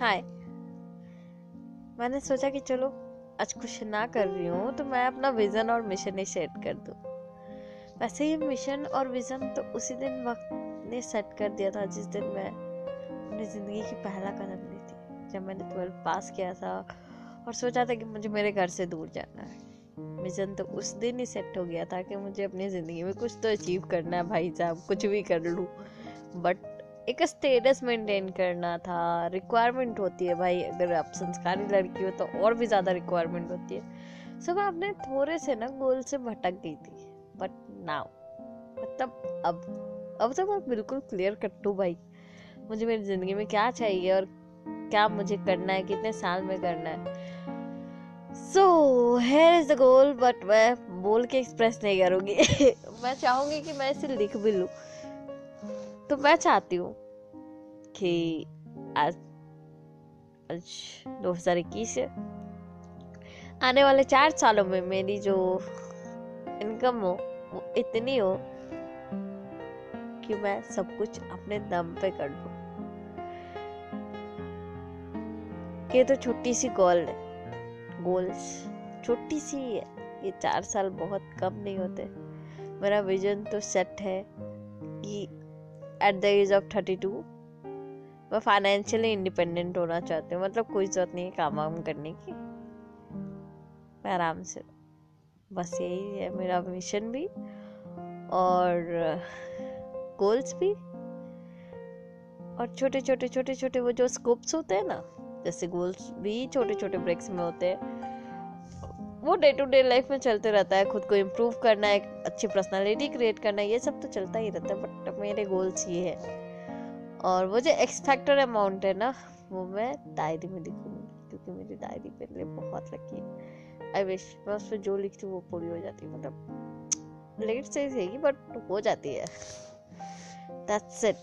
हाय। मैंने सोचा कि चलो, आज कुछ ना कर रही हूँ तो मैं अपना विजन और मिशन ही सेट कर दूँ। वैसे ही मिशन और विजन तो उसी दिन वक्त ने सेट कर दिया था, जिस दिन मैं अपनी ज़िंदगी की पहला कदम ली थी, जब मैंने ट्वेल्थ पास किया था और सोचा था कि मुझे मेरे घर से दूर जाना है। मिशन तो उस दिन ही सेट हो गया था कि मुझे अपनी ज़िंदगी में कुछ तो अचीव करना है भाई साहब कुछ भी कर लूँ। बट एक स्टेटस मेंटेन करना था रिक्वायरमेंट होती है भाई, अगर आप संस्कारी लड़की हो तो और भी ज़्यादा रिक्वायरमेंट होती है। सो मैं अपने थोड़े से ना गोल से भटक गई थी बट नाउ मतलब अब अब तो मैं बिल्कुल क्लियर कट हूँ भाई। मुझे मेरी ज़िंदगी में क्या चाहिए और क्या मुझे करना है, कितने साल में करना है। So here is the goal but मैं बोल के एक्सप्रेस नहीं करूँगी। मैं चाहूँगी कि मैं इसे लिख भी लूँ। तो मैं चाहती हूँ कि आज आज दो हज़ार इक्कीस आने वाले चार सालों में मेरी जो इनकम हो, वो इतनी हो कि मैं सब कुछ अपने दम पे कर लूँ ये तो छोटी सी गोल है। गोल्स छोटी सी है। ये चार साल बहुत कम नहीं होते। मेरा विजन तो सेट है कि at the age of thirty two मैं फाइनेंशियली इंडिपेंडेंट होना चाहती हूँ। मतलब कोई ज़रूरत नहीं है काम वाम करने की। मैं आराम से, बस यही है मेरा मिशन भी और गोल्स भी। और छोटे छोटे छोटे छोटे वो जो स्कोप्स होते हैं ना, जैसे गोल्स भी छोटे छोटे ब्रेक्स में होते हैं। वो डे टू डे लाइफ में चलते रहता है, खुद को इम्प्रूव करना एक अच्छी पर्सनालिटी क्रिएट करना ये सब तो चलता ही रहता है बट मेरे गोल्स ये है। और वो जो एक्सपेक्टर अमाउंट है ना, वो मैं डायरी में लिखूँगी, क्योंकि मेरी डायरी लिए बहुत लकी है। आई विश मैं उस पर जो लिखती हूँ, वो पूरी हो जाती है मतलब लेट से ही बट हो जाती है। That's it